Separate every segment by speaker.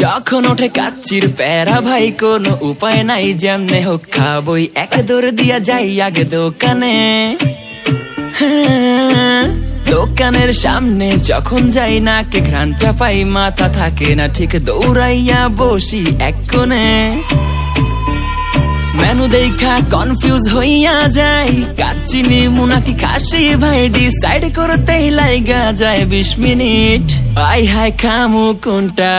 Speaker 1: যখন ওঠে কাচ্চির প্যারা ভাই কোন উপায় নাই যেমনে হোক খাবই। এক দৌড় দিয়া যাই আগে দোকানে। হ্যাঁ, দোকানের সামনে যখন যাই না কে ঘ্রানটা পাই মাথা থাকে না ঠিক দৌড়াইয়া বসি এক কোণে। মেনু দেখা কনফিউজ হইয়া যাই কাচ্চি নিমু নাকি খাসি ভাই ডিসাইড করতেই লাইগা যায় বিশ মিনিট। আই হাই খামু কোনটা?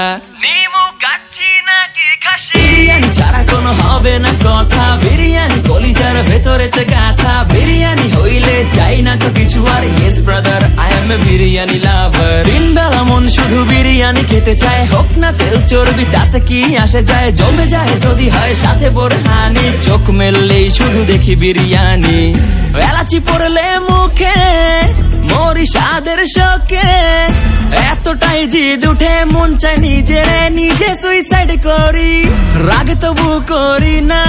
Speaker 1: নিমু নাকি খাসি? বিরিয়ানি ছাড়া কোনো হবে না কথা। বিরিয়ানি কলিজার ভেতরেতে গাথা। বিরিয়ানি হইলে চাই না তো কিছু আর। Yes brother I am a biryani lover দিন বেলা মন শুধু বিরিয়ানি খেতে চায়। হোক না তেল চর্বি, তাতে কি আসে যায়? জমে যায় যদি হয় সাথে বড় হানি চোখ মেললেই শুধু দেখি বিরিয়ানি। এলাচি পড়লে মুখে মরি স্বাদের শোকে। এতটাই জিদ উঠে মন চাই নিজে নিজে সুইসাইড করি। রাগ তবু করি না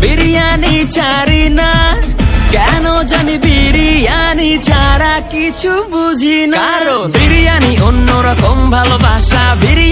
Speaker 1: বিরিয়ানি ছাড়ি না। কেন জানি বিরিয়ানি ছাড়া কিছু বুঝি না। বিরিয়ানি অন্যরকম ভালোবাসা বিরিয়ানি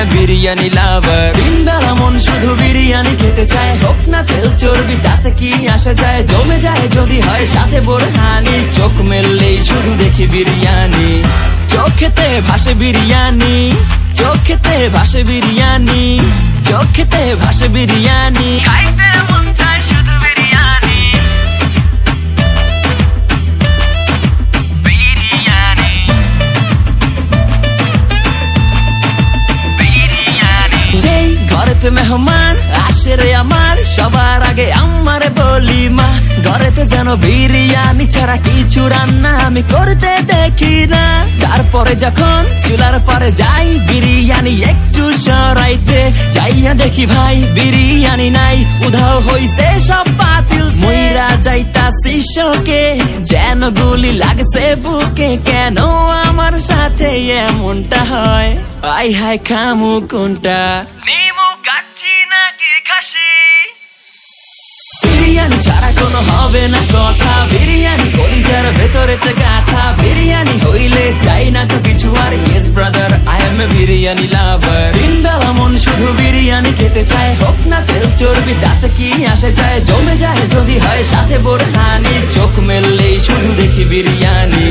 Speaker 1: এ বিরিয়ানি লাভার। দিন বেলা মন শুধু বিরিয়ানি খেতে চায়। হোক না তেল চর্বি, তাতে কি আসা যায়? জমে যায় যদি হয় সাথে বোর হানি চোখ মেললেই শুধু দেখি বিরিয়ানি। চোখেতে ভাসে বিরিয়ানি। চোখেতে ভাসে বিরিয়ানি। চোখেতে ভাসে বিরিয়ানি। খাইতে মেহমান আসে রে আমার, সবার আগে আমার বলি মা, ঘরেতে যেন বিরিয়ানি ছাড়া কিছু রান্না আমি করতে দেখি না। তারপরে যখন চুলার পরে যাই, বিরিয়ানি একটু সরাইতে, যাইয়া দেখি ভাই বিরিয়ানি নাই, উধাও হইছে সব পাতিল মইরা যাইতা শিশকে যেন গুলি লাগছে বুকে, কেন আমার সাথে এমনটা হয়? আই হাই খামু কোনটা? ছাড়া কোনো হবে না কথা। বিরিয়ানি কলিজার ভেতরেতে গাথা। বিরিয়ানি হইলে চাই না তো কিছু আর। Yes brother I am a biryani lover দিন মন শুধু বিরিয়ানি খেতে চায়। হোক না তেল চর্বি, তাতে কি আসে যায়? জমে যায় যদি হয় সাথে বোর হানি চোখ মেললেই শুধু দেখি বিরিয়ানি।